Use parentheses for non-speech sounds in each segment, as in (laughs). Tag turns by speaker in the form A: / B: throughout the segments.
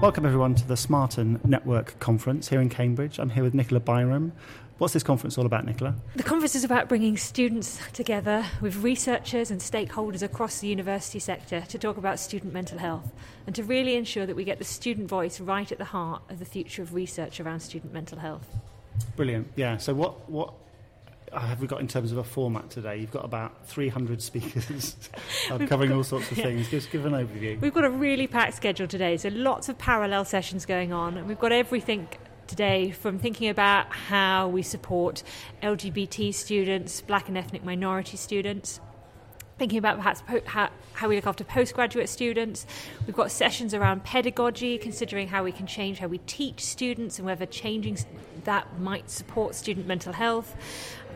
A: Welcome everyone to the Smarten Network Conference here in Cambridge. I'm here with Nicola Byrom. What's this conference all about, Nicola?
B: The conference is about bringing students together with researchers and stakeholders across the university sector to talk about student mental health and to really ensure that we get the student voice right at the heart of the future of research around student mental health.
A: Brilliant. Yeah. So what what Uh, have we got in terms of a format today? You've got about 300 speakers (laughs) covering
B: got,
A: all sorts of yeah. things. Just give an overview.
B: We've got a really packed schedule today, so lots of parallel sessions going on. And we've got everything today from thinking about how we support LGBT students, black and ethnic minority students, thinking about perhaps po- how, how we look after postgraduate students. We've got sessions around pedagogy, considering how we can change how we teach students and whether changing that might support student mental health.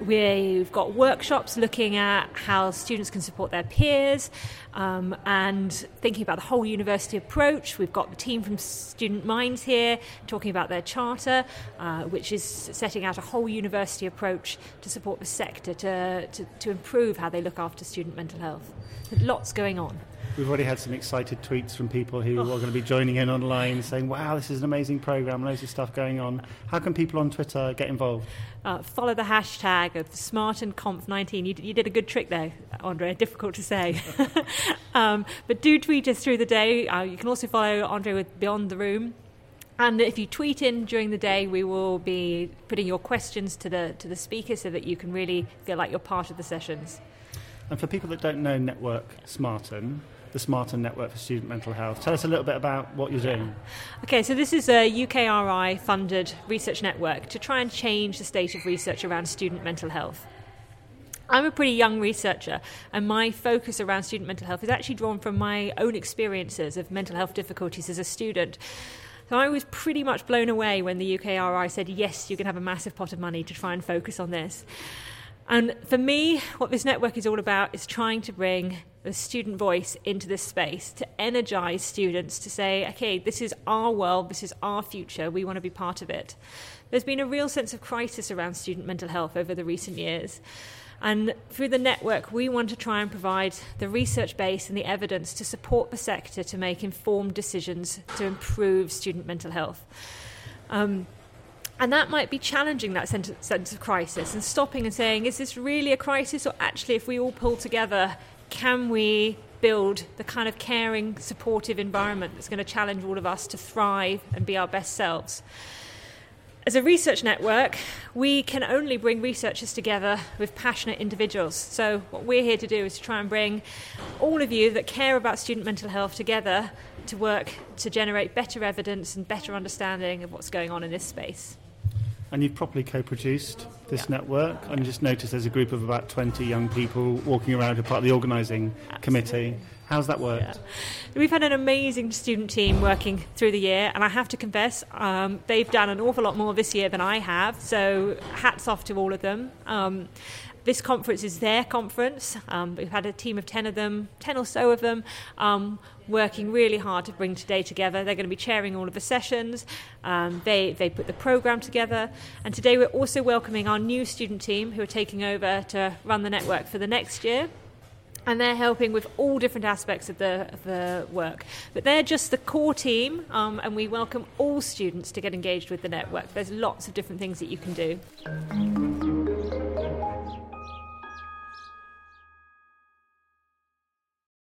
B: We've got workshops looking at how students can support their peers um, and thinking about the whole university approach. We've got the team from Student Minds here talking about their charter, uh, which is setting out a whole university approach to support the sector to, to, to improve how they look after student mental health. Lots going on.
A: We've already had some excited tweets from people who oh. are going to be joining in online saying, wow, this is an amazing program, loads of stuff going on. How can people on Twitter get involved?
B: Uh, follow the hashtag of SmartenConf19. You, you did a good trick there, Andre, difficult to say. (laughs) um, but do tweet us through the day. Uh, you can also follow Andre with Beyond the Room. And if you tweet in during the day, we will be putting your questions to the to the speaker so that you can really feel like you're part of the sessions.
A: And for people that don't know Network Smarten, the Smarten Network for Student Mental Health. Tell us a little bit about what you're doing.
B: Okay, so this is a UKRI funded research network to try and change the state of research around student mental health. I'm a pretty young researcher, and my focus around student mental health is actually drawn from my own experiences of mental health difficulties as a student. So I was pretty much blown away when the UKRI said, yes, you can have a massive pot of money to try and focus on this. And for me, what this network is all about is trying to bring the student voice into this space to energize students to say, okay, this is our world, this is our future, we want to be part of it. There's been a real sense of crisis around student mental health over the recent years. And through the network, we want to try and provide the research base and the evidence to support the sector to make informed decisions to improve student mental health. Um, and that might be challenging that sense of crisis and stopping and saying, is this really a crisis? Or actually, if we all pull together, can we build the kind of caring, supportive environment that's going to challenge all of us to thrive and be our best selves? As a research network, we can only bring researchers together with passionate individuals. So, what we're here to do is to try and bring all of you that care about student mental health together to work to generate better evidence and better understanding of what's going on in this space
A: and you've properly co-produced this
B: yeah.
A: network. And you just noticed there's a group of about 20 young people walking around who are part of the organising committee. How's that worked? Yeah.
B: We've had an amazing student team working through the year, and I have to confess, um, they've done an awful lot more this year than I have. So hats off to all of them. Um, this conference is their conference. Um, we've had a team of 10 of them, 10 or so of them, um, working really hard to bring today together. They're going to be chairing all of the sessions. Um, they, they put the program together. And today we're also welcoming our new student team who are taking over to run the network for the next year and they're helping with all different aspects of the, the work. But they're just the core team, um, and we welcome all students to get engaged with the network. There's lots of different things that you can do.